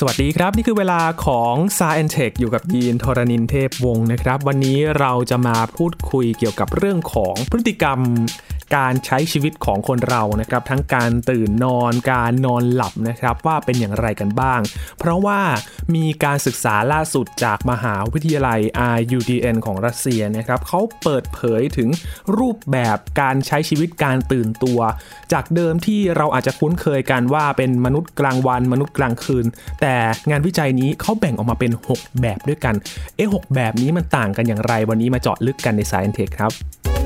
สวัสดีครับ นี่คือเวลาของ s าแอนเทคอยู่กับยีนทรณินเทพวงศ์นะครับ วันนี้เราจะมาพูดคุยเกี่ยวกับเรื่องของพฤติกรรม การใช้ชีวิตของคนเรานะครับ ทั้งการตื่นนอนการนอนหลับนะครับ ว่าเป็นอย่างไรกันบ้าง เพราะว่ามีการศึกษาล่าสุดจากมหาวิทยาลัย RUDN ของรัสเซียนะครับเขาเปิดเผยถึงรูปแบบการใช้ชีวิตการตื่นตัว จากเดิมที่เราอาจจะคุ้นเคยกันว่าเป็นมนุษย์กลางวันมนุษย์กลางคืน แต่งานวิจัยนี้เขาแบ่งออกมาเป็น 6 แบบด้วยกันเอ๊ะหแบบนี้มันต่างกันอย่างไร วันนี้มาเจาะลึกกันใน Science Tech ครับ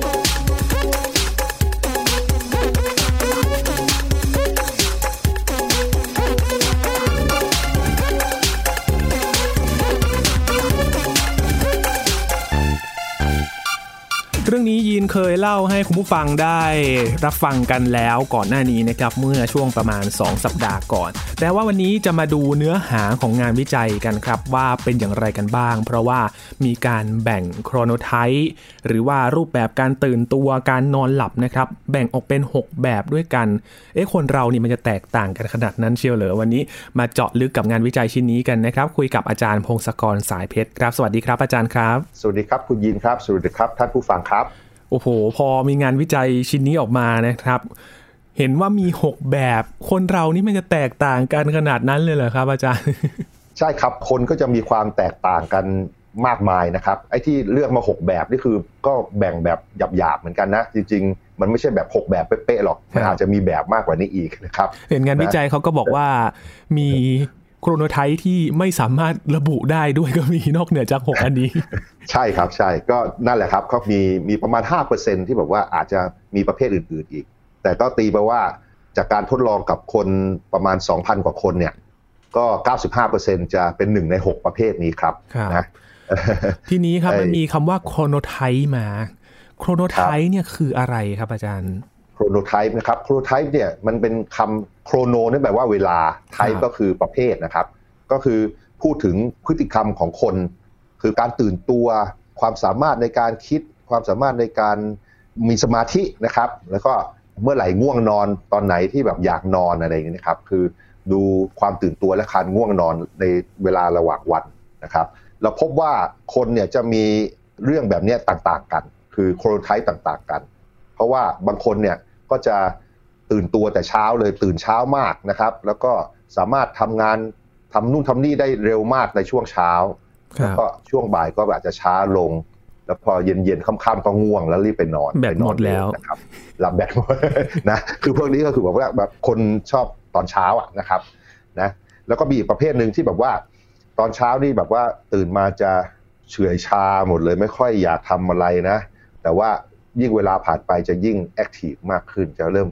รื่องนี้ยีนเคยเล่าให้คุณผู้ฟังได้รับฟังกันแล้วก่อนหน้านี้นะครับเมื่อช่วงประมาณ 2 สัปดาห์ก่อน แต่ว่าวันนี้จะมาดูเนื้อหาของงานวิจัยกันครับ ว่าเป็นอย่างไรกันบ้าง เพราะว่ามีการแบ่งโครโนไทป์หรือว่ารูปแบบการตื่นตัวการนอนหลับนะครับ แบ่งออกเป็น 6 แบบด้วยกัน เอ๊ะคนเรานี่มันจะแตกต่างกันขนาดนั้นเชียวเหรอวันนี้มาเจาะลึกกับงานวิจัยชิ้นนี้กันนะครับ คุยกับอาจารย์พงศกรสายเพชรครับ สวัสดีครับอาจารย์ครับ สวัสดีครับคุณยินครับ สวัสดีครับท่านผู้ฟังครับ โอ้โห พอมีงานวิจัยชิ้นนี้ออกมานะครับ เห็นว่ามี 6 แบบคนเรานี่มันจะแตกต่างกันขนาดนั้นเลยเหรอครับ อาจารย์ ใช่ครับคนก็จะมีความแตกต่างกันมากมายนะครับไอ้ที่เลือกมา 6 แบบนี่คือก็แบ่งแบบหยาบๆเหมือนกันนะ จริง ๆ มันไม่ใช่แบบ 6 แบบเป๊ะๆหรอกมันอาจจะมีแบบมากกว่านี้อีกนะครับ เห็นงานวิจัยเขาก็บอกว่ามี โครโนไทป์ที่ไม่สามารถระบุได้ด้วยก็มีนอกเหนือจาก 6 อันนี้ ใช่ครับใช่ก็นั่นแหละครับเขามีมีประมาณ 5%ที่แบบว่าอาจจะมีประเภทอื่น ๆอีก แต่ก็ตีไปว่าจากการทดลองกับคนประมาณ 2,000 กว่าคนเนี่ยก็ 95%จะเป็นหนึ่งใน 6 ประเภทนี้ครับนะทีนี้ครับมันมีคำว่าโครโนไทป์มา โครโนไทป์เนี่ยคืออะไรครับอาจารย์ โครโนไทป์นะครับโครโนไทป์เนี่ยมันเป็นคำโครโนนี่แปลว่าเวลาไทป์ก็คือประเภทนะครับ ก็คือพูดถึงพฤติกรรมของคน คือการตื่นตัวความสามารถในการคิด ความสามารถในการมีสมาธินะครับ แล้วก็เมื่อไหร่ง่วงนอนตอนไหนที่แบบอยากนอนอะไรอย่างนี้นะครับ คือดูความตื่นตัวและการง่วงนอนในเวลาระหว่างวันนะครับ เราพบว่าคนเนี่ยจะมีเรื่องแบบนี้ต่างๆกัน คือโครโนไทป์ต่างๆกัน เพราะว่าบางคนเนี่ยก็จะตื่นตัวแต่เช้าเลยตื่นเช้ามากนะครับ แล้วก็สามารถทำงานทำนู่นทำนี่ได้เร็วมากในช่วงเช้าแล้วก็ช่วงบ่ายก็อาจจะช้าลง แล้วพอเย็นๆค่ำๆก็ง่วงแล้วรีบไปนอนแบตหมดแล้วนะครับหลับแบตหมดนะคือพวกนี้ก็คือแบบว่าแบบคนชอบตอนเช้าอะนะครับนะแล้วก็มีอีกประเภทหนึ่งที่แบบว่า ตอนเช้านี่แบบว่าตื่นมาจะเฉื่อยชาหมดเลยไม่ค่อยอยากทำอะไรนะ แต่ว่า ยิ่งเวลาผ่านไปจะยิ่งแอคทีฟมากขึ้น จะเริ่ม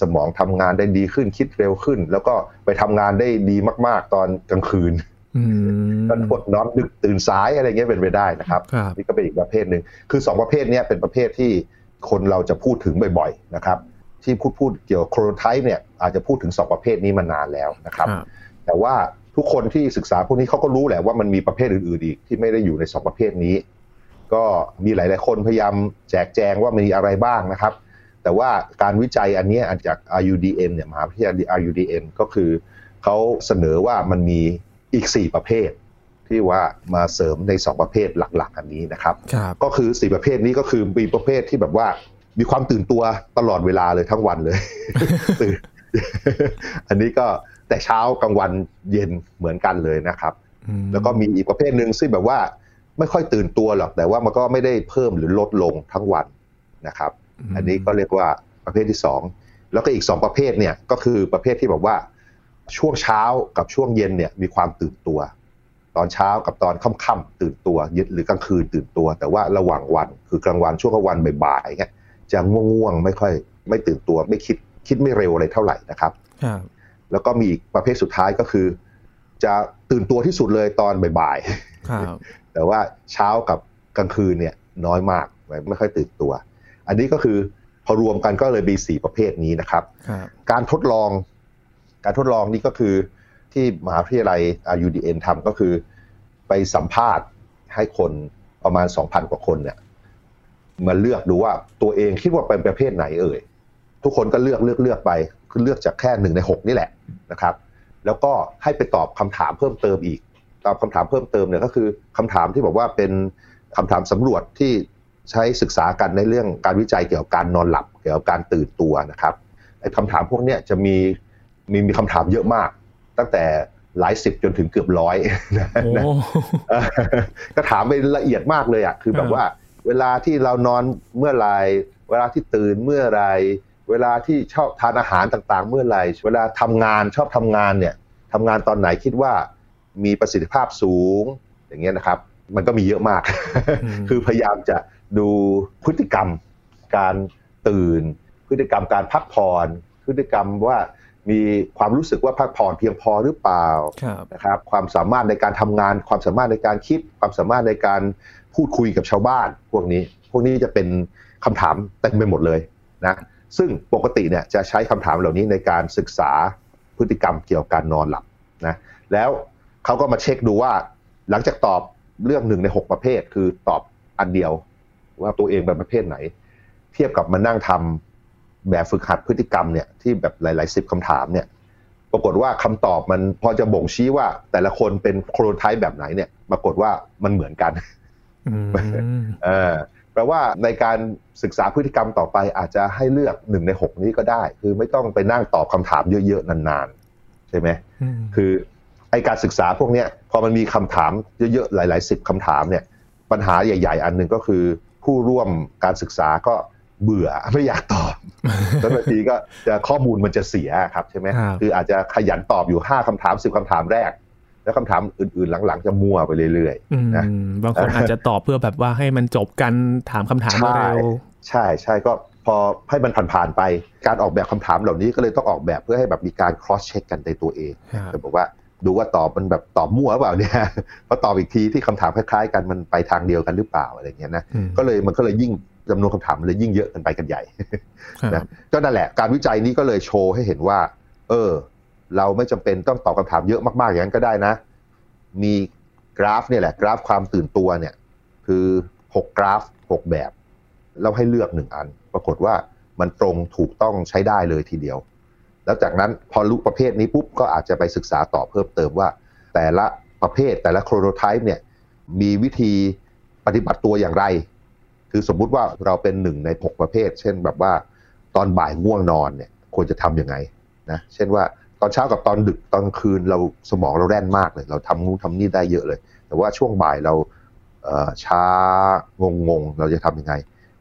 สมองทำงานได้ดีขึ้นคิดเร็วขึ้น แล้วก็ไปทำงานได้ดีมาก ๆ ตอนกลางคืนตอนปวดนอนดึกตื่นสายอะไรเงี้ยเป็นไปได้นะครับนี่ก็เป็นอีกประเภทหนึ่งคือสองประเภทนี้เป็นประเภทที่คนเราจะพูดถึงบ่อยๆนะครับ ที่พูดพูดเกี่ยวกับโครไทป์เนี่ยอาจจะพูดถึงสองประเภทนี้มานานแล้วนะครับ แต่ว่าทุกคนที่ศึกษาพวกนี้เขาก็รู้แหละว่ามันมีประเภทอื่นๆอีกที่ไม่ได้อยู่ในสองประเภทนี้ ก็มีหลาย ๆ คนพยายามแจกแจงว่ามีอะไรบ้างนะครับ แต่ว่าการวิจัยอันนี้จาก RUDM เนี่ยมหาวิทยาลัย RUDM ก็คือเขาเสนอว่ามันมีอีก 4 ประเภท ที่ว่ามาเสริมใน 2 ประเภทหลัก ๆ อันนี้นะครับก็คือ 4 ประเภทนี้ก็คือมีประเภทที่แบบว่ามีความตื่นตัวตลอดเวลาเลยทั้งวันเลยตื่นอันนี้ก็แต่เช้ากลางวันเย็นเหมือนกันเลยนะครับ แล้วก็มีอีกประเภทหนึ่งซึ่งแบบว่า ไม่ค่อยตื่นตัวหรอกแต่ว่ามันก็ไม่ได้เพิ่มหรือลดลงทั้งวันนะครับ อันนี้ก็เรียกว่าประเภทที่สองแล้วก็อีกสองประเภทเนี่ยก็คือประเภทที่บอกว่าช่วงเช้ากับช่วงเย็นเนี่ยมีความตื่นตัว ตอนเช้ากับตอนค่ำๆตื่นตัวยึดหรือกลางคืนตื่นตัว แต่ว่าระหว่างวันคือกลางวันช่วงกลางวันบ่ายๆเงี้ยจะง่วงๆไม่ค่อย ไม่ตื่นตัว ไม่คิดคิดไม่เร็วอะไรเท่าไหร่นะครับแล้วก็มีอีกประเภทสุดท้ายก็คือ จะตื่นตัวที่สุดเลยตอนบ่ายๆ แต่ว่าเช้ากับกลางคืนเนี่ยน้อยมากไม่ค่อยตื่นตัว อันนี้ก็คือพอรวมกันก็เลยมีสี่ประเภทนี้นะครับ การทดลอง การทดลองนี้ก็คือที่มหาวิทยาลัย UDN ทำก็คือไปสัมภาษณ์ให้คนประมาณ 2,000 กว่าคนเนี่ยมาเลือกดูว่าตัวเองคิดว่าเป็นประเภทไหนเอ่ย ทุกคนก็เลือกเลือกเลือกไปคือเลือกจากแค่หนึ่งในหกนี่แหละนะครับ แล้วก็ให้ไปตอบคำถามเพิ่มเติมอีก ตอบคำถามเพิ่มเติมเนี่ยก็คือคำถามที่บอกว่าเป็นคำถามสำรวจที่ใช้ศึกษากันในเรื่องการวิจัยเกี่ยวกับการนอนหลับ เกี่ยวกับการตื่นตัวนะครับไอ้คำถามพวกนี้จะมีมีมีคำถามเยอะมาก ตั้งแต่หลายสิบจนถึงเกือบร้อยนะก็ถามไปละเอียดมากเลยอะคือแบบว่า เวลาที่เรานอนเมื่อไรเวลาที่ตื่นเมื่อไรเวลาที่ชอบทานอาหารต่างๆ เมื่อไรเวลาทำงานชอบทำงานเนี่ยทำงานตอนไหนคิดว่า มีประสิทธิภาพสูง อย่างเงี้ยนะครับ มันก็มีเยอะมาก คือพยายามจะดูพฤติกรรม การตื่น พฤติกรรมการพักผ่อนพฤติกรรมว่ามีความรู้สึกว่าพักผ่อนเพียงพอหรือเปล่านะครับ ความสามารถในการทำงาน ความสามารถในการคิด ความสามารถในการพูดคุยกับชาวบ้าน พวกนี้ พวกนี้จะเป็นคำถามเต็มไปหมดเลยนะ ซึ่งปกติเนี่ยจะใช้คำถามเหล่านี้ในการศึกษาพฤติกรรมเกี่ยวกับการนอนหลับนะ แล้ว เขาก็มาเช็คดูว่า หลังจากตอบเรื่องหนึ่งในหกประเภท คือตอบอันเดียวว่าตัวเองเป็นประเภทไหน เทียบกับมานั่งทำแบบฝึกหัดพฤติกรรมเนี่ยที่แบบหลาย ๆ สิบคำถามเนี่ย ปรากฏว่าคำตอบมันพอจะบ่งชี้ว่า แต่ละคนเป็นโครไทป์แบบไหนเนี่ย ปรากฏว่ามันเหมือนกันเออแปลว่าในการศึกษาพฤติกรรมต่อไปอาจจะให้เลือกหนึ่งในหกนี้ก็ได้ คือไม่ต้องไปนั่งตอบคำถามเยอะ ๆ นาน ๆ ใช่ไหมคือ ไอการศึกษาพวกเนี้ยพอมันมีคำถามเยอะๆหลายๆสิบคำถามเนี่ยปัญหาใหญ่ ๆ อันหนึ่งก็คือ ผู้ร่วมการศึกษาก็เบื่อไม่อยากตอบแล้วบางทีก็จะข้อมูลมันจะเสียครับใช่ไหมคืออาจจะขยันตอบอยู่ห้าคำถามสิบคำถามแรก แล้วคำถามอื่นๆ หลังๆ จะมั่วไปเรื่อยๆนะบางคนอาจจะตอบเพื่อแบบว่าให้มันจบกันถามคำถามเร็วใช่ใช่ก็พอให้มันผ่านๆไป การออกแบบคำถามเหล่านี้ก็เลยต้องออกแบบเพื่อให้แบบมีการ cross check กันในตัวเองจะบอกว่า ดูว่าตอบมันแบบตอบมั่วหรือเปล่าเนี่ยพอตอบอีกทีที่คำถามคล้ายๆ กันมันไปทางเดียวกันหรือเปล่าอะไรเงี้ยนะก็เลยมันก็เลยยิ่งจำนวนคำถามมันเลยยิ่งเยอะกันไปกันใหญ่นะก็นั่นแหละการวิจัยนี้ก็เลยโชว์ให้เห็นว่า เออ เราไม่จำเป็นต้องตอบคำถามเยอะมากๆอย่างนั้นก็ได้นะ มีกราฟเนี่ยแหละกราฟความตื่นตัวเนี่ย คือหกกราฟหกแบบเราให้เลือกหนึ่งอัน ปรากฏว่ามันตรงถูกต้องใช้ได้เลยทีเดียว แล้วจากนั้นพอรู้ประเภทนี้ปุ๊บก็อาจจะไปศึกษาต่อเพิ่มเติมว่า แต่ละประเภทแต่ละโครโนไทป์เนี่ยมีวิธีปฏิบัติตัวอย่างไร คือสมมุติว่าเราเป็นหนึ่งในหกประเภท เช่นแบบว่าตอนบ่ายง่วงนอนเนี่ยควรจะทํำยังไงนะเช่นว่าตอนเช้ากับตอนดึกตอนคืนเราสมองเราแน่นมากเลย เราทำนู้นทำนี่ได้เยอะเลย แต่ว่าช่วงบ่ายเราช้างงงเราจะทํำยังไง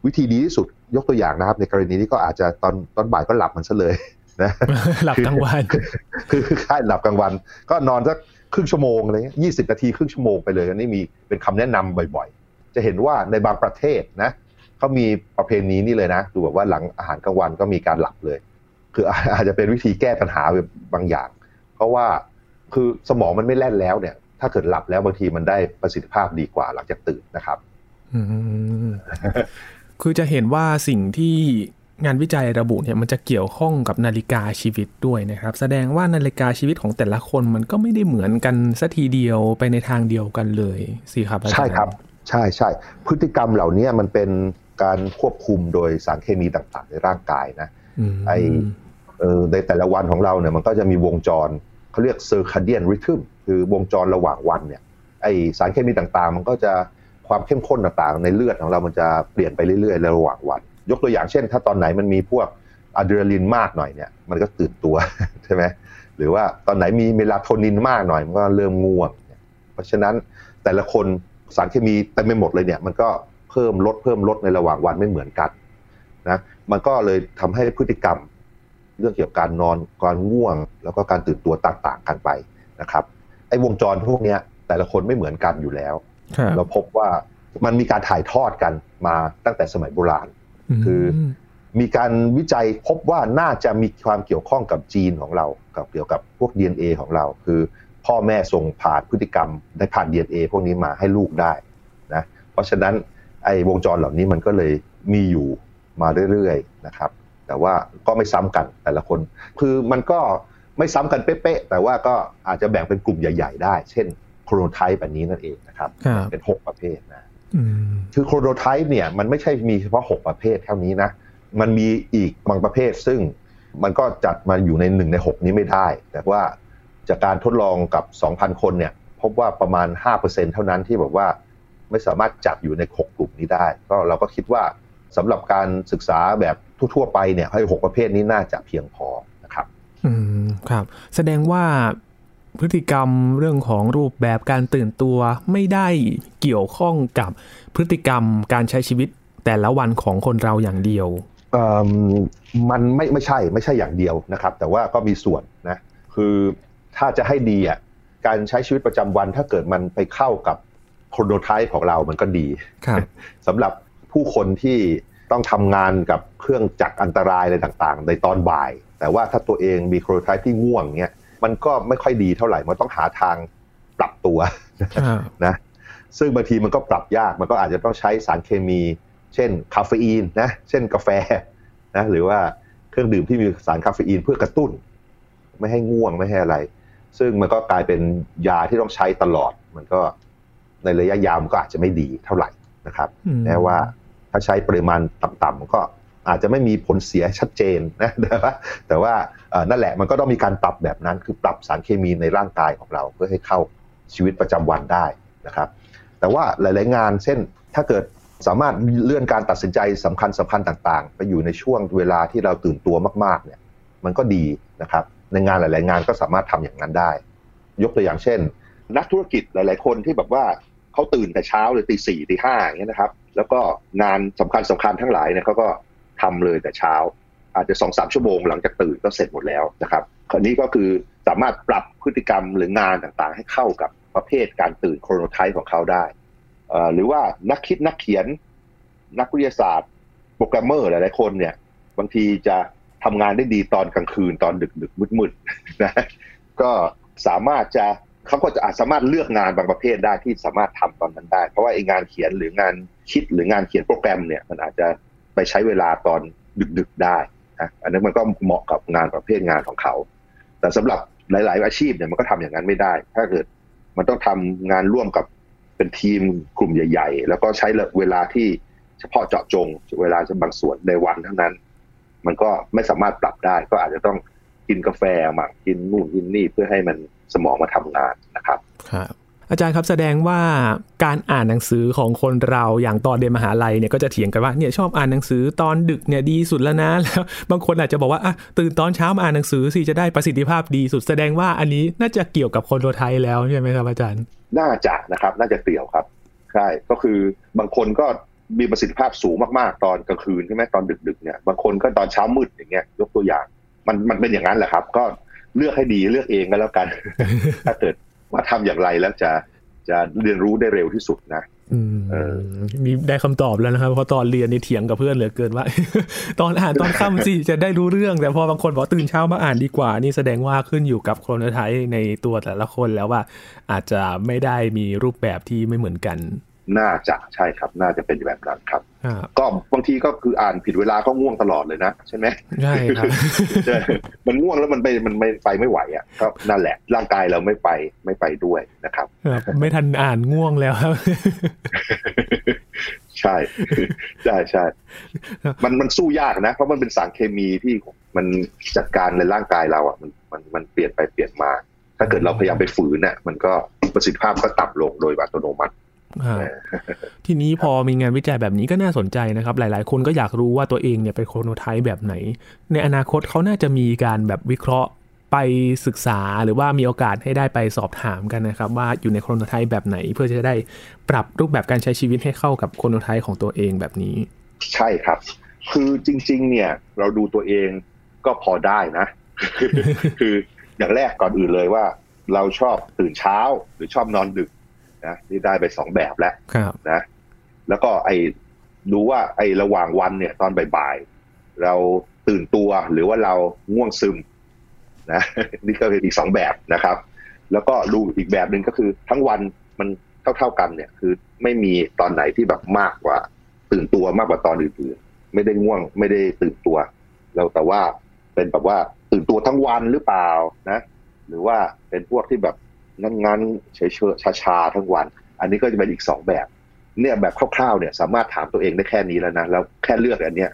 วิธีดีที่สุดยกตัวอย่างนะครับ ในกรณีนี้ก็อาจจะตอนตอนบ่ายก็หลับมันซะเลย นะหลับกลางวันคือค่ายหลับกลางวัน ก็นอนสักครึ่งชั่วโมงอะไรเงี้ยยี่สิบนาทีครึ่งชั่วโมงไปเลยอันนี้มีเป็นคำแนะนำบ่อยๆ จะเห็นว่าในบางประเทศนะเขามีประเพณีนี้เลยนะดูแบบว่าหลังอาหารกลางวันก็มีการหลับเลย คืออาจจะเป็นวิธีแก้ปัญหาบางอย่าง เพราะว่าคือสมองมันไม่แล่นแล้วเนี่ย ถ้าเกิดหลับแล้วบางทีมันได้ประสิทธิภาพดีกว่าหลังจากตื่นนะครับคือจะเห็นว่าสิ่งที่ งานวิจัยระบุเนี่ยมันจะเกี่ยวข้องกับนาฬิกาชีวิตด้วยนะครับ แสดงว่านาฬิกาชีวิตของแต่ละคนมันก็ไม่ได้เหมือนกันสัทีเดียวไปในทางเดียวกันเลยสิครับใช่ครับ ใช่ใช่พฤติกรรมเหล่านี้มันเป็นการควบคุมโดยสารเคมีต่างๆ ในร่างกายนะไอเออในแต่ละวันของเราเนี่ยมันก็จะมีวงจรเขาเรียกเซอร์คาเดียนริทึมคือวงจรระหว่างวันเนี่ยไอสารเคมีต่างๆ มันก็จะความเข้มข้นต่างๆ ในเลือดของเรามันจะเปลี่ยนไปเรื่อยๆ ระหว่างวัน ยกตัวอย่างเช่น ถ้าตอนไหนมันมีพวกอะดรีนาลีนมากหน่อยเนี่ยมันก็ตื่นตัวใช่ไหมหรือว่าตอนไหนมีเมลาโทนินมากหน่อยมันก็เริ่มง่วง เพราะฉะนั้นแต่ละคนสารเคมีเต็มไปหมดเลยเนี่ยมันก็เพิ่มลดเพิ่มลดในระหว่างวันไม่เหมือนกันนะมันก็เลยทำให้พฤติกรรม เรื่องเกี่ยวกับการนอนการง่วง แล้วก็การตื่นตัวต่างๆกันไปนะครับไอ้วงจรพวกนี้แต่ละคนไม่เหมือนกันอยู่แล้ว เราพบว่ามันมีการถ่ายทอดกันมาตั้งแต่สมัยโบราณ คือมีการวิจัยพบว่าน่าจะมีความเกี่ยวข้องกับจีนของเรากับเกี่ยวกับพวก DNA ของเรา คือพ่อแม่ส่งผ่านพฤติกรรมได้ผ่าน DNA พวกนี้มาให้ลูกได้นะเพราะฉะนั้นไอ้วงจรเหล่านี้มันก็เลยมีอยู่มาเรื่อยๆนะครับ แต่ว่าก็ไม่ซ้ำกันแต่ละคน คือมันก็ไม่ซ้ำกันเป๊ะๆแต่ว่าก็อาจจะแบ่งเป็นกลุ่มใหญ่ ๆ ได้ เช่นโครโนไทป์แบบนี้นั่นเองนะครับ เป็นหกประเภทนะ คือโครโนไทป์เนี่ยมันไม่ใช่มีเฉพาะหกประเภทเท่านี้นะ มันมีอีกบางประเภทซึ่งมันก็จัดมาอยู่ในหนึ่งในหกนี้ไม่ได้ แต่ว่าจากการทดลองกับ 2,000 คนเนี่ยพบว่าประมาณ 5%เท่านั้นที่แบบว่าไม่สามารถจัดอยู่ใน 6 กลุ่มนี้ได้ ก็เราก็คิดว่าสำหรับการศึกษาแบบทั่ว ๆ ไปเนี่ยให้ 6 ประเภทนี้น่าจะเพียงพอนะครับ อืมครับ แสดงว่า พฤติกรรมเรื่องของรูปแบบการตื่นตัวไม่ได้เกี่ยวข้องกับพฤติกรรมการใช้ชีวิตแต่ละวันของคนเราอย่างเดียวมันไม่ไม่ใช่ไม่ใช่อย่างเดียวนะครับ แต่ว่าก็มีส่วนนะคือถ้าจะให้ดีอะการใช้ชีวิตประจำวันถ้าเกิดมันไปเข้ากับโครโนไทป์ของเรามันก็ดีสำหรับผู้คนที่ต้องทำงานกับเครื่องจักรอันตรายอะไรต่างๆ ในตอนบ่าย แต่ว่าถ้าตัวเองมีโครโนไทป์ที่ง่วงเนี้ย มันก็ไม่ค่อยดีเท่าไหร่มันต้องหาทางปรับตัวนะซึ่งบางทีมันก็ปรับยากมันก็อาจจะต้องใช้สารเคมี เช่นคาเฟอีนนะเช่นกาแฟนะหรือว่าเครื่องดื่มที่มีสารคาเฟอีนเพื่อกระตุ้น ไม่ให้ง่วงไม่ให้อะไร ซึ่งมันก็กลายเป็นยาที่ต้องใช้ตลอด มันก็ในระยะยาวมันก็อาจจะไม่ดีเท่าไหร่นะครับแม้ว่าถ้าใช้ปริมาณต่ำๆก็อาจจะไม่มีผลเสียชัดเจนนะแต่ว่าแต่ว่า นั่นแหละมันก็ต้องมีการปรับแบบนั้น คือปรับสารเคมีในร่างกายของเราเพื่อให้เข้าชีวิตประจำวันได้นะครับ แต่ว่าหลาย ๆ งานเช่นถ้าเกิดสามารถเลื่อนการตัดสินใจสำคัญสำคัญต่าง ๆ ไปอยู่ในช่วงเวลาที่เราตื่นตัวมาก ๆ เนี่ยมันก็ดีนะครับ ในงานหลาย ๆ งานก็สามารถทำอย่างนั้นได้ ยกตัวอย่างเช่น นักธุรกิจหลาย ๆ คนที่แบบว่าเขาตื่นแต่เช้าเลยตีสี่ตีห้าอย่างเงี้ยนะครับ แล้วก็งานสำคัญสำคัญทั้งหลายเนี่ยเขาก็ทำเลยแต่เช้า อาจจะสองสามชั่วโมงหลังจากตื่นก็เสร็จหมดแล้วนะครับคราวนี้ก็คือสามารถปรับพฤติกรรมหรืองานต่างๆ ให้เข้ากับประเภทการตื่นโครโนไทป์ของเขาได้หรือว่านักคิดนักเขียน นักวิทยาศาสตร์โปรแกรมเมอร์หลายๆคนเนี่ย บางทีจะทำงานได้ดีตอนกลางคืนตอนดึกดึกมืดๆนะก็สามารถจะเขาก็จะอาจสามารถเลือกงานบางประเภทได้ที่สามารถทำตอนนั้นได้ เพราะว่าไอ้งานเขียนหรืองานคิดหรืองานเขียนโปรแกรมเนี่ยมันอาจจะไปใช้เวลาตอนดึกๆได้ นะอันนั้นมันก็เหมาะกับงานประเภทงานของเขา แต่สำหรับหลาย ๆ อาชีพเนี่ยมันก็ทำอย่างนั้นไม่ได้ ถ้าเกิดมันต้องทำงานร่วมกับเป็นทีมกลุ่มใหญ่ ๆ แล้วก็ใช้เวลาที่เฉพาะเจาะจง เวลาบางส่วนในวันเท่านั้น มันก็ไม่สามารถปรับได้ ก็อาจจะต้องกินกาแฟมากินนู่นกินนี่เพื่อให้มันสมองมาทำงานนะครับครับ อาจารย์ครับแสดงว่าการอ่านหนังสือของคนเราอย่างตอนเรียนมหาลัยเนี่ยก็จะเถียงกันว่าเนี่ยชอบอ่านหนังสือตอนดึกเนี่ยดีสุดแล้วนะแล้วบางคนอาจจะบอกว่าอะตื่นตอนเช้ามาอ่านหนังสือสิจะได้ประสิทธิภาพดีสุดแสดงว่าอันนี้น่าจะเกี่ยวกับคนไทยแล้วใช่ไหมครับอาจารย์ น่าจะนะครับน่าจะเกี่ยวครับใช่ก็คือบางคนก็มีประสิทธิภาพสูงมากๆ ตอนกลางคืนใช่ไหมตอนดึกๆเนี่ยบางคนก็ตอนเช้ามืดอย่างเงี้ยยกตัวอย่าง มันมันเป็นอย่างนั้นแหละครับ ก็เลือกให้ดีเลือกเองก็แล้วกัน ถ้าเกิด ว่าทำอย่างไรแล้วจะจะเรียนรู้ได้เร็วที่สุดนะมีได้คำตอบแล้วนะครับเพราะตอนเรียนนี่เถียงกับเพื่อนเหลือเกินว่า ตอนอ่านตอนค่ำสิจะได้รู้เรื่อง แต่พอบางคนบอกตื่นเช้ามาอ่านดีกว่า นี่แสดงว่าขึ้นอยู่กับโครโนไทป์ในตัวแต่ละคนแล้วว่าอาจจะไม่ได้มีรูปแบบที่ไม่เหมือนกัน น่าจะใช่ครับ น่าจะเป็นแบบนั้นครับ ก็บางทีก็คืออ่านผิดเวลาก็ง่วงตลอดเลยนะ ใช่ไหมใช่ครับมันง่วงแล้วมันไปมันไม่ไปไม่ไหวอะก็นั่นแหละ ร่างกายเราไม่ไปไม่ไปด้วยนะครับ ไม่ทันอ่านง่วงแล้วครับ ใช่ใช่ใช่มันมันสู้ยากนะ เพราะมันเป็นสารเคมีที่มันจัดการในร่างกายเราอะมันมันมันเปลี่ยนไปเปลี่ยนมา ถ้าเกิดเราพยายามไปฝืนเนี่ยมันก็ประสิทธิภาพก็ต่ำลงโดยอัตโนมัติ ทีนี้พอมีงานวิจัยแบบนี้ก็น่าสนใจนะครับ หลาย ๆ คนก็อยากรู้ว่าตัวเองเนี่ยเป็นโครโนไทป์แบบไหน ในอนาคตเขาน่าจะมีการแบบวิเคราะห์ไปศึกษาหรือว่ามีโอกาสให้ได้ไปสอบถามกันนะครับ ว่าอยู่ในโครโนไทป์แบบไหน เพื่อจะได้ปรับรูปแบบการใช้ชีวิตให้เข้ากับโครโนไทป์ของตัวเองแบบนี้ ใช่ครับ คือจริง ๆ เนี่ยเราดูตัวเองก็พอได้นะ คืออย่างแรกก่อนอื่นเลยว่า เราชอบตื่นเช้าหรือชอบนอนดึก นะนี่ได้ไปสองแบบแล้วนะ แล้วก็ไอ้ดูว่า ไอ้ระหว่างวันเนี่ย ตอนบ่ายๆเราตื่นตัวหรือว่าเราง่วงซึม นะ นี่ก็เป็นอีกสองแบบนะครับ แล้วก็ดูอีกแบบหนึ่งก็คือ ทั้งวันมันเท่าๆกันเนี่ย คือไม่มีตอนไหนที่แบบมากกว่า ตื่นตัวมากกว่าตอนอื่นๆไม่ได้ง่วง ไม่ได้ตื่นตัวแล้วแต่ว่าเป็นแบบว่าตื่นตัวทั้งวันหรือเปล่านะ หรือว่าเป็นพวกที่แบบ งั้นๆเฉยๆชาๆทั้งวัน อันนี้ก็จะเป็นอีกสองแบบ เนี่ยแบบคร่าวๆเนี่ยสามารถถามตัวเองได้แค่นี้แล้วนะแล้วแค่เลือกอันเนี้ย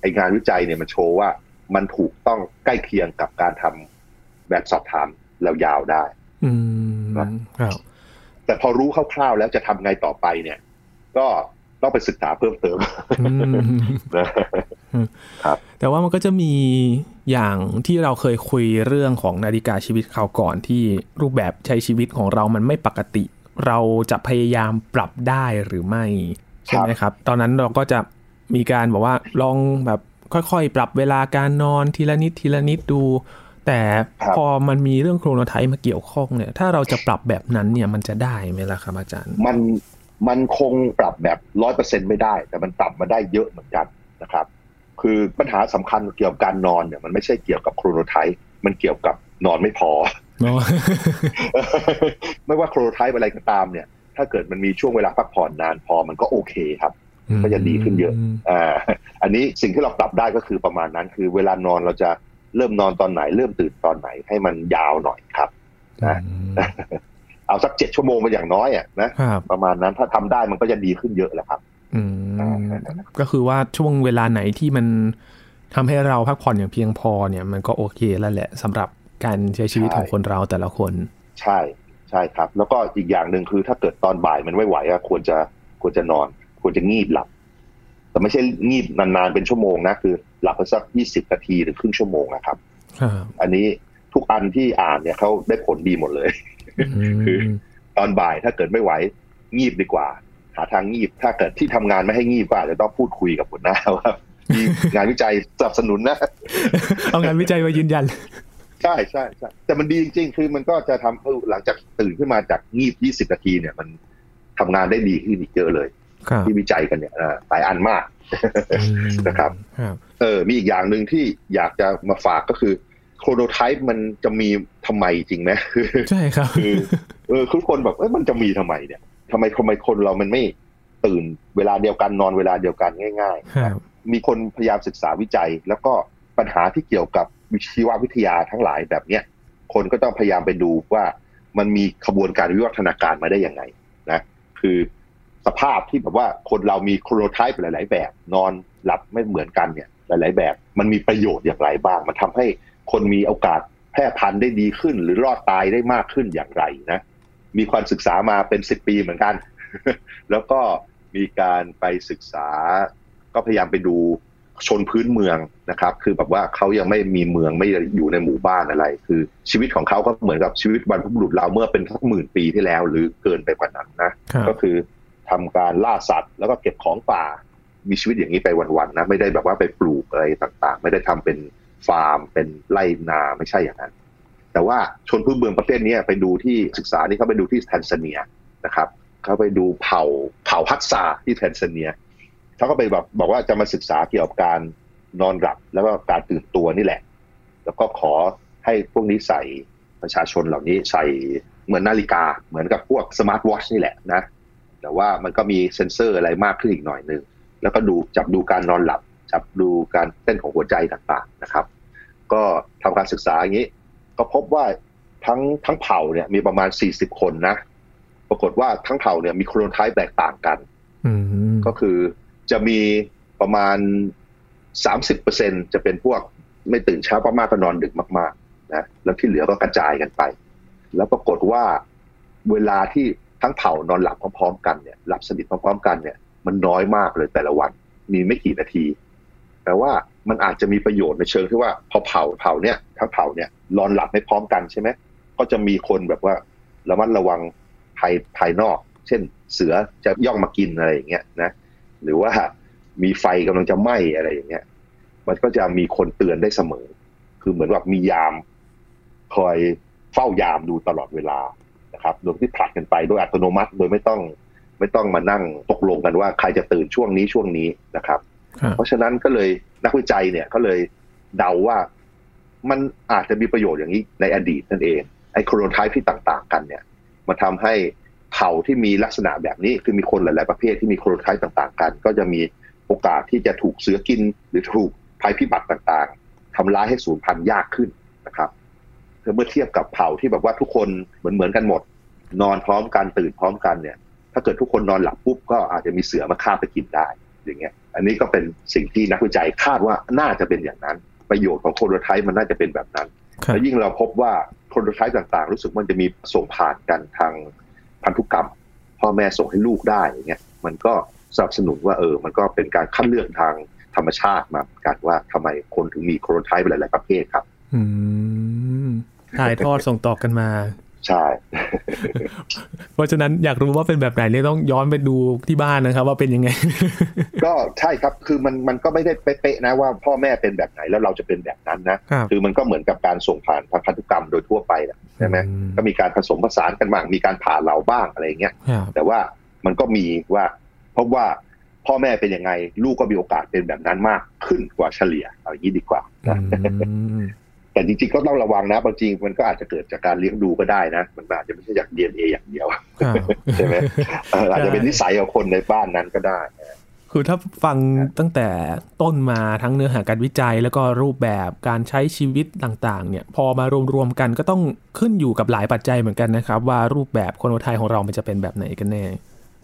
ไองานวิจัยเนี่ยมันโชว์ว่ามันถูกต้องใกล้เคียงกับการทำแบบสอบถามแล้วยาวได้ อืมครับแต่พอรู้คร่าวๆแล้วจะทำไงต่อไปเนี่ย ก็ ต้องไปศึกษาเพิ่มเติมอืมครับแต่ว่ามันก็จะมีอย่างที่เราเคยคุยเรื่องของนาฬิกาชีวิตคราวก่อนที่รูปแบบใช้ชีวิตของเรามันไม่ปกติ เราจะพยายามปรับได้หรือไม่ใช่ไหมครับ ตอนนั้นเราก็จะมีการบอกว่าลองแบบค่อยๆ ปรับเวลาการนอนทีละนิดทีละนิดดู แต่ครับพอมันมีเรื่องโครโนไทป์มาเกี่ยวข้องเนี่ย ถ้าเราจะปรับแบบนั้นเนี่ยมันจะได้ไหมล่ะครับอาจารย์ มัน มันคงปรับแบบร้อยเปอร์เซ็นไม่ได้ แต่มันปรับมาได้เยอะเหมือนกันนะครับ คือปัญหาสำคัญเกี่ยวกับการนอนเนี่ยมันไม่ใช่เกี่ยวกับโครโนไทป์มันเกี่ยวกับนอนไม่พอเนาะไม่ว่าโครโนไทป์อะไรก็ตามเนี่ย ถ้าเกิดมันมีช่วงเวลาพักผ่อนนานพอมันก็โอเคครับก็จะดีขึ้นเยอะอ่าอันนี้สิ่งที่เราปรับได้ก็คือประมาณนั้น คือเวลานอนเราจะเริ่มนอนตอนไหน เริ่มตื่นตอนไหนให้มันยาวหน่อยครับนะ เอาสักเจ็ดชั่วโมงเป็นอย่างน้อยอะนะครับประมาณนั้นถ้าทำได้มันก็จะดีขึ้นเยอะแหละครับ อืมก็คือว่าช่วงเวลาไหนที่มันทำให้เราพักผ่อนอย่างเพียงพอเนี่ย มันก็โอเคแล้วแหละสำหรับการใช้ชีวิตใช่ของคนเราแต่ละคน ใช่ใช่ครับ แล้วก็อีกอย่างหนึ่งคือถ้าเกิดตอนบ่ายมันไม่ไหวอะควรจะควรจะนอน ควรจะงีบหลับ แต่ไม่ใช่งีบนานๆเป็นชั่วโมงนะคือ หลับไปสักยี่สิบนาทีหรือครึ่งชั่วโมงนะครับครับอันนี้ทุกอันที่อ่านเนี่ยเขาได้ผลดีหมดเลย คือตอนบ่ายถ้าเกิดไม่ไหวงีบดีกว่า หาทางงีบ ถ้าเกิดที่ทำงานไม่ให้งีบก็อาจจะต้องพูดคุยกับหัวหน้าว่ามีงานวิจัยสนับสนุนนะเอางานวิจัยมายืนยัน ใช่ใช่ใช่แต่มันดีจริงๆ คือมันก็จะทำให้หลังจากตื่นขึ้นมาจากงีบ20นาทีเนี่ยมันทำงานได้ดีขึ้นอีกเยอะเลยครับที่วิจัยกันเนี่ยอ่าหลายอันมากอืมนะครับครับเออมีอีกอย่างหนึ่งที่อยากจะมาฝากก็คือ โครโนไทป์มันจะมีทำไมจริงไหมคือใช่ครับคือเออคือคนแบบเอ้ยมันจะมีทำไมเนี่ยทำไมทำไมคนเรามันไม่ตื่นเวลาเดียวกันนอนเวลาเดียวกันง่ายๆครับมีคนพยายามศึกษาวิจัย แล้วก็ปัญหาที่เกี่ยวกับวิชีววิทยาทั้งหลายแบบเนี้ยคนก็ต้องพยายามไปดูว่ามันมีขบวนการวิวัฒนาการมาได้ยังไงนะคือสภาพที่แบบว่าคนเรามีโครโนไทป์หลาย ๆ แบบ นอนหลับไม่เหมือนกันเนี่ยหลาย ๆ แบบ มันมีประโยชน์อย่างไรบ้าง มันทำให้ คนมีโอกาสแพร่พันธุ์ได้ดีขึ้น หรือรอดตายได้มากขึ้นอย่างไรนะ มีความศึกษามาเป็นสิบปีเหมือนกัน แล้วก็มีการไปศึกษา ก็พยายามไปดูชนพื้นเมืองนะครับ คือแบบว่าเขายังไม่มีเมืองไม่ได้อยู่ในหมู่บ้านอะไร คือชีวิตของเขาก็เหมือนกับชีวิตบรรพบุรุษเราเมื่อเป็นสักหมื่นปีที่แล้ว หรือเกินไปกว่านั้นนะครับก็คือทำการล่าสัตว์ แล้วก็เก็บของป่า มีชีวิตอย่างนี้ไปวันๆนะ ไม่ได้แบบว่าไปปลูกอะไรต่างๆ ไม่ได้ทำเป็น ฟาร์ม เป็นไร่นาไม่ใช่อย่างนั้น แต่ว่าชนพื้นเมืองประเภทเนี้ยไปดูที่ศึกษานี่เขาไปดูที่แทนซาเนียนะครับเขาไปดูเผ่าเผ่าฮัดซาที่แทนซาเนียเขาก็ไปแบบบอกว่าจะมาศึกษาเกี่ยวกับการนอนหลับแล้วก็การตื่นตัวนี่แหละ แล้วก็ขอให้พวกนี้ใส่ประชาชนเหล่านี้ใส่เหมือนนาฬิกาเหมือนกับพวกสมาร์ทวอชนี่แหละนะ แต่ว่ามันก็มีเซ็นเซอร์อะไรมากขึ้นอีกหน่อยหนึง แล้วก็ดูจับดูการนอนหลับ จับดูการเต้นของหัวใจต่างๆนะครับ ก็ทำการศึกษาอย่างนี้ ก็พบว่าทั้งทั้งเผ่าเนี่ยมีประมาณ 40 คนนะ ปรากฏว่าทั้งเผ่าเนี่ยมีโครโนไทป์แตกต่างกันอืมก็คือจะมีประมาณ 30%จะเป็นพวกไม่ตื่นเช้ามากๆก็นอนดึกมากๆนะแล้วที่เหลือก็กระจายกันไป แล้วปรากฏว่าเวลาที่ทั้งเผ่านอนหลับพร้อมๆกันเนี่ยหลับสนิทพร้อมๆกันเนี่ยมันน้อยมากเลยแต่ละวัน มีไม่กี่นาที แต่ว่ามันอาจจะมีประโยชน์ในเชิงที่ว่าพอเผาเผาเนี่ยทั้งเผาเนี่ยนอนหลับไม่พร้อมกันใช่ไหมก็จะมีคนแบบว่าระมัดระวังภายภายนอก เช่นเสือจะย่องมากินอะไรอย่างเงี้ยนะหรือว่ามีไฟกำลังจะไหม้อะไรอย่างเงี้ย มันก็จะมีคนเตือนได้เสมอ คือเหมือนว่ามียาม คอยเฝ้ายามดูตลอดเวลานะครับโดยที่ผลัดกันไปโดยอัตโนมัติโดยไม่ต้องไม่ต้องมานั่งตกลงกันว่าใครจะตื่นช่วงนี้ช่วงนี้นะครับ เพราะฉะนั้นก็เลยนักวิจัยเนี่ยก็เลยเดาว่ามันอาจจะมีประโยชน์อย่างนี้ในอดีตนั่นเองไอ้โครโนไทป์ที่ต่างๆ กันเนี่ยมาทำให้เผ่าที่มีลักษณะแบบนี้คือมีคนหลาย ๆ ประเภทที่มีโครโนไทป์ต่างๆ กัน ก็จะมีโอกาสที่จะถูกเสือกิน หรือถูกภัยพิบัติต่างๆทำร้ายให้สูญพันธุ์ยากขึ้นนะครับเมื่อเทียบกับเผ่าที่แบบว่าทุกคนเหมือนเหมือนๆกันหมด นอนพร้อมกันตื่นพร้อมกันเนี่ย ถ้าเกิดทุกคนนอนหลับปุ๊บก็อาจจะมีเสือมาฆ่าไปกินได้อย่างเงี้ย อันนี้ก็เป็นสิ่งที่นักวิจัยคาดว่าน่าจะเป็นอย่างนั้น ประโยชน์ของโคโรไทป์มันน่าจะเป็นแบบนั้นครับแล้วยิ่งเราพบว่าโโปรโตไทป์ต่างๆ รู้สึกมันจะมีส่งผ่านกันทางพันธุกรรม พ่อแม่ส่งให้ลูกได้อย่างเงี้ยมันก็สนับสนุนว่าเออ มันก็เป็นการคัดเลือกทางธรรมชาติมาเหมือนกันว่าทำไมคนถึงมีโคโรไทป์หลายๆประเภทครับอืมถ่ายทอดส่งต่อกันมา ใช่ เพราะฉะนั้นอยากรู้ว่าเป็นแบบไหนเนี่ยต้องย้อนไปดูที่บ้านนะครับ ว่าเป็นยังไง ก็ใช่ครับคือมันมันก็ไม่ได้เป๊ะๆนะว่าพ่อแม่เป็นแบบไหนแล้วเราจะเป็นแบบนั้นนะครับคือมันก็เหมือนกับการส่งผ่านทางพันธุกรรมโดยทั่วไปแหละใช่ไหมอืมก็มีการผสมผสานกันบ้างมีการผ่าเราบ้างอะไรอย่างเงี้ยครับแต่ว่ามันก็มีว่าเพราะว่าพ่อแม่เป็นยังไง ลูกก็มีโอกาสเป็นแบบนั้นมากขึ้นกว่าเฉลี่ยเอาอย่างนี้ดีกว่าอืนะม แต่จริงๆก็ต้องระวังนะบางทีมันก็อาจจะเกิดจากการเลี้ยงดูก็ได้นะ มันอาจจะไม่ใช่จาก DNA อย่างเดียวครับใช่ไหมเอออาจจะเป็นนิสัยของคนในบ้านนั้นก็ได้คือถ้าฟังตั้งแต่ต้นมาทั้งเนื้อหาการวิจัย แล้วก็รูปแบบการใช้ชีวิตต่างๆ เนี่ยพอมารวมๆกันก็ต้องขึ้นอยู่กับหลายปัจจัยเหมือนกันนะครับ ว่ารูปแบบคนไทยของเรามันจะเป็นแบบไหนกันแน่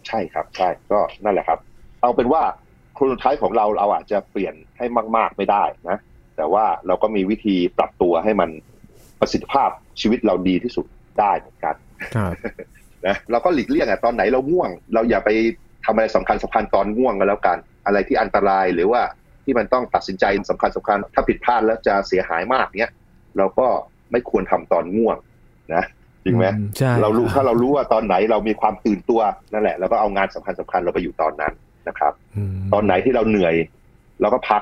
ใช่ครับใช่ก็นั่นแหละครับ เอาเป็นว่าโครโนไทป์ของเราเราอาจจะเปลี่ยนให้มาก ๆ ไม่ได้นะ แต่ว่าเราก็มีวิธีปรับตัวให้มันประสิทธิภาพชีวิตเราดีที่สุดได้เหมือนกันครับนะเราก็หลีกเลี่ยงอะตอนไหนเราง่วง เราอย่าไปทำอะไรสำคัญสำคัญตอนง่วงกันแล้วกัน อะไรที่อันตรายหรือว่าที่มันต้องตัดสินใจสำคัญสำคัญ ถ้าผิดพลาดแล้วจะเสียหายมากเนี้ยเราก็ไม่ควรทำตอนง่วงนะจริงไหมอืใช่เรารู้คบถ้าเรารู้ว่าตอนไหนเรามีความตื่นตัวนั่นแหละเราก็เอางานสำคัญสำคัญเราไปอยู่ตอนนั้นนะครับมตอนไหนที่เราเหนื่อย เราก็พัก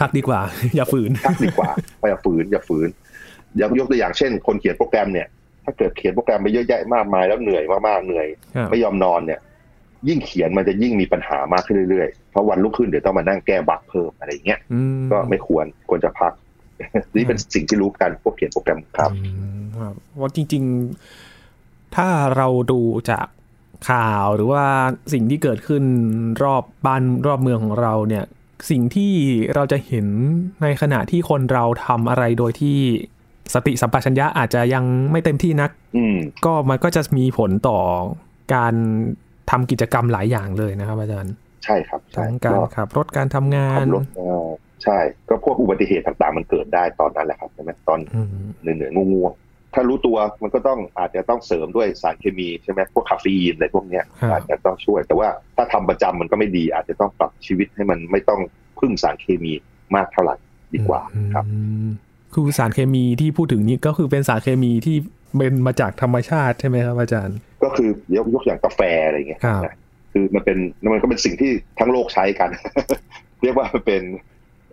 พักดีกว่า อย่าฝืนพักดีกว่าอย่าฝืนอย่าฝืนอย่างยกตัวอย่างเช่น คนเขียนโปรแกรมเนี่ย ถ้าเกิดเขียนโปรแกรมไปเยอะแยะมากมายแล้วเหนื่อยมากๆเหนื่อยครับไม่ยอมนอนเนี่ย ยิ่งเขียนมันจะยิ่งมีปัญหามากขึ้นเรื่อยๆเพราะวันรุ่งขึ้นเดี๋ยวต้องมานั่งแก้บั๊กเพิ่มอะไรอย่างเงี้ยอืก็ไม่ควรควรจะพักนี่เป็นสิ่งที่รู้กันพวกเขียนโปรแกรมครับอืมครับว่าจริง ๆ ถ้าเราดูจากข่าวหรือว่าสิ่งที่เกิดขึ้นรอบบ้านรอบเมืองของเราเนี่ย สิ่งที่เราจะเห็นในขณะที่คนเราทำอะไรโดยที่สติสัมปชัญญะอาจจะยังไม่เต็มที่นักอืมก็มันก็จะมีผลต่อการทำกิจกรรมหลายอย่างเลยนะครับ อาจารย์ ใช่ครับใช่ทั้งการก็ขับรถการทำงานขับรถเอ่อใช่ ก็พวกอุบัติเหตุต่างๆ มันเกิดได้ตอนนั้นแหละครับใช่ไหมตอนอืมเหนื่อยๆง่วงๆ ถ้ารู้ตัวมันก็ต้องอาจจะต้องเสริมด้วยสารเคมีใช่ไหมพวกคาเฟอีนอะไรพวกเนี้ยครับอาจจะต้องช่วย แต่ว่าถ้าทำประจำมันก็ไม่ดี อาจจะต้องปรับชีวิตให้มันไม่ต้องพึ่งสารเคมีมากเท่าไหร่ดีกว่าครับอืมคือสารเคมีที่พูดถึงนี้ก็คือเป็นสารเคมีที่เป็นมาจากธรรมชาติใช่ไหมครับอาจารย์ ก็คือยกยกอย่างกาแฟอะไรเงี้ยครับนะคือมันเป็นมันก็เป็นสิ่งที่ทั้งโลกใช้กัน เรียกว่ามันเป็น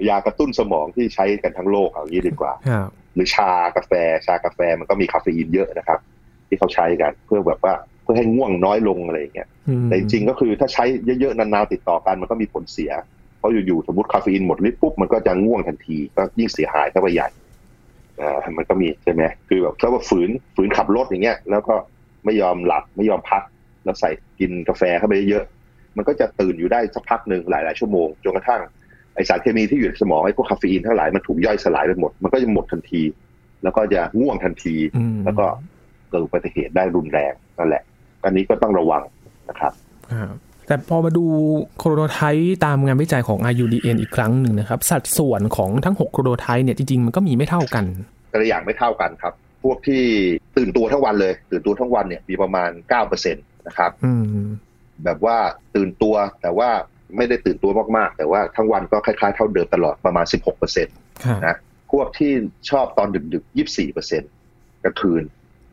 ยากระตุ้นสมองที่ใช้กันทั้งโลกเอางี้ดีกว่าครับ หรือชากาแฟ ชากาแฟมันก็มีคาเฟอีนเยอะนะครับ ที่เขาใช้กันเพื่อแบบว่าเพื่อให้ง่วงน้อยลงอะไรอย่างเงี้ยอืมแต่จริงๆก็คือถ้าใช้เยอะๆนานๆติดต่อกันมันก็มีผลเสีย เพราะอยู่ๆสมมติคาเฟอีนหมดฤทธิ์ปุ๊บมันก็จะง่วงทันทีก็ยิ่งเสียหายเข้าไปใหญ่อ่ามันก็มีใช่ไหมคือแบบถ้าว่าฝืนฝืนขับรถอย่างเงี้ย แล้วก็ไม่ยอมหลับไม่ยอมพักแล้วใส่กินกาแฟเข้าไปเยอะๆมันก็จะตื่นอยู่ได้สักพักหนึ่งหลาย ๆ ชั่วโมงจนกระทั่งไอ สารเคมีที่อยู่ในสมองไอพวกคาเฟอีนทั้งหลายมันถูกย่อยสลายไปหมด มันก็จะหมดทันที แล้วก็จะง่วงทันทีอืมแล้วก็เกิดอุบัติเหตุได้รุนแรงนั่นแหละอันนี้ก็ต้องระวังนะครับครับแต่พอมาดูโคโรโนไทป์ตามงานวิจัยของ IUDN อีกครั้งหนึ่งนะครับ สัดส่วนของทั้ง 6 โคโรโนไทป์เนี่ยจริงๆ มันก็มีไม่เท่ากันแต่ละอย่างไม่เท่ากันครับ พวกที่ตื่นตัวทั้งวันเลย ตื่นตัวทั้งวันเนี่ยมีประมาณ9%นะครับอืมแบบว่าตื่นตัวแต่ว่า ไม่ได้ตื่นตัวมากๆ แต่ว่าทั้งวันก็คล้ายๆเท่าเดิมตลอดประมาณ 16%ครับนะพวกที่ชอบตอนดึกๆ 24%กลางคืน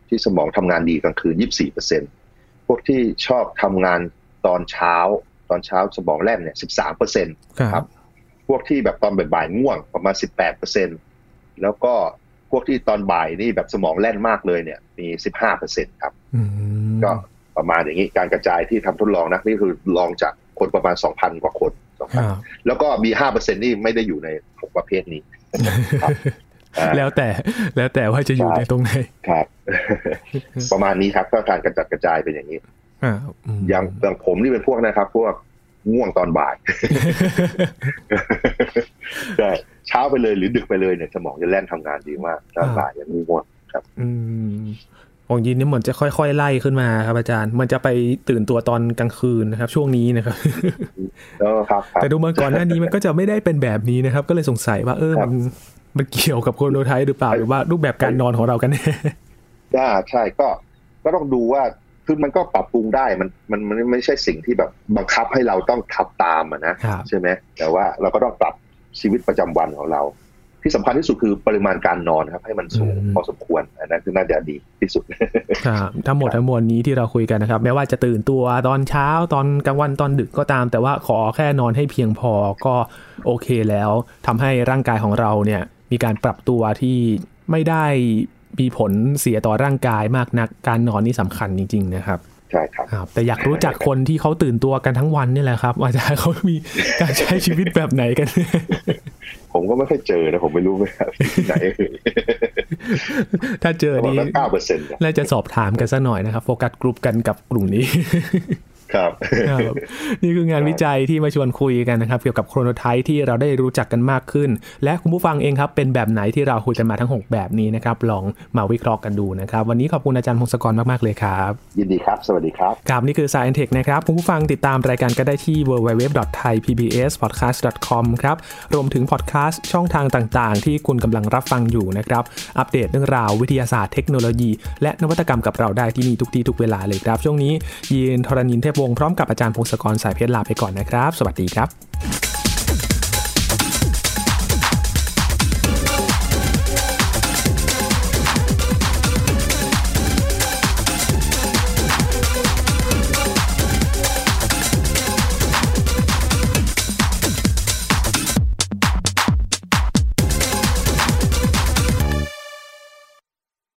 ที่สมองทำงานดีกลางคืน 24%พวกที่ชอบทำงานตอนเช้า ตอนเช้าสมองแล่นเนี่ย 13%คครัรับบพวกที่แบบตอนบ่ายๆง่วงประมาณ 18%แล้วก็พวกที่ตอนบ่ายนี่แบบสมองแล่นมากเลยเนี่ยมี 15%ครับอืมก็ประมาณอย่างนี้การกระจายที่ทำทดลองนะนี่คือลองจาก คนประมาณ2,000กว่าคนครับ2,000แล้วก็มี5%นี่ไม่ได้อยู่ในหกประเภทนี้ครับอ่าแล้วแต่แล้วแต่ว่าจะอยู่ใช่ในตรงไหนครับ ประมาณนี้ครับก็การกระจัดกระจายเป็นอย่างนี้อ่าอืมอย่างอย่างผมนี่เป็นพวกนะครับ พวกง่วงตอนบ่ายใช่เช้าไปเลยหรือดึกไปเลยเนี่ยสมองจะแล่นทำงานดีมากตอนบ่ายยังไม่ง่วงครับ อืมข องยินนี่เหมือนจะค่อยๆไล่ขึ้นมาครับอาจารย์ มันจะไปตื่นตัวตอนกลางคืนนะครับ ช่วงนี้นะครับแล้วครับครับแต่ดูมาก่อนหน้านี้มันก็จะไม่ได้เป็นแบบนี้นะครับ ก็เลยสงสัยว่าเออครับมันมันเกี่ยวกับโคโนไทป์หรือเปล่าหรือว่ารูปแบบการนอนของเรากันแน่อ่าใช่ก็ก็ต้องดูว่าคือมันก็ปรับปรุงได้มันมันมันไม่ใช่สิ่งที่แบบบังคับให้เราต้องทับตามอะนะครับใช่ไหมแต่ว่าเราก็ต้องปรับชีวิตประจำวันของเรา ที่สำคัญที่สุดคือปริมาณการนอนครับ ให้มันสูงอืมพอสมควรอันนั้นคือน่าจะดีที่สุดครับทั้งหมดทั้งมวลนี้ที่เราคุยกันนะครับแม้ว่าจะตื่นตัวตอนเช้าตอนกลางวันตอนดึกก็ตาม แต่ว่าขอแค่นอนให้เพียงพอก็โอเคแล้วทำให้ร่างกายของเราเนี่ยมีการปรับตัวที่ไม่ได้มีผลเสียต่อร่างกายมากนักการนอนนี่สำคัญจริง ๆ นะครับ ใช่ครับครับ แต่อยากรู้จักคนที่เขาตื่นตัวกันทั้งวันนี่แหละครับว่าจะเขามีการใช้ชีวิตแบบไหนกัน ผมก็ไม่ค่อยเจอนะ ผมไม่รู้ว่าที่ไหน ถ้าเจอประนี้มาณเก้าเปอร์เซ็นต์น่าจะสอบถามกันซะหน่อยนะครับ โฟกัสกลุ่มกันกับกลุ่มนี้ ครับครับนี่คืองานวิจัยที่มาชวนคุยกันนะครับ เกี่ยวกับโครโนไทป์ที่เราได้รู้จักกันมากขึ้น และคุณผู้ฟังเองครับ เป็นแบบไหนที่เราคุยกันมาทั้ง 6 แบบนี้นะครับ ลองมาวิเคราะห์กันดูนะครับ วันนี้ขอบคุณอาจารย์พงศกรมาก ๆ เลยครับ ยินดีครับ สวัสดีครับ ครับ นี่คือ Science Tech นะครับ คุณผู้ฟังติดตามรายการก็ได้ที่ www.thaipbspodcast.com ครับรวมถึงพอดแคสต์ช่องทางต่าง ๆ ที่คุณกำลังรับฟังอยู่นะครับอัปเดตเรื่องราววิทยาศาสตร์เทคโนโลยี และนวัตกรรมกับเราได้ที่นี่ทุกที่ทุกเวลาเลยครับช่วงนี้ยีนทรณินเทพวงพร้อมกับอาจารย์พงศกรสายเพชรลาไปก่อนนะครับ สวัสดีครับ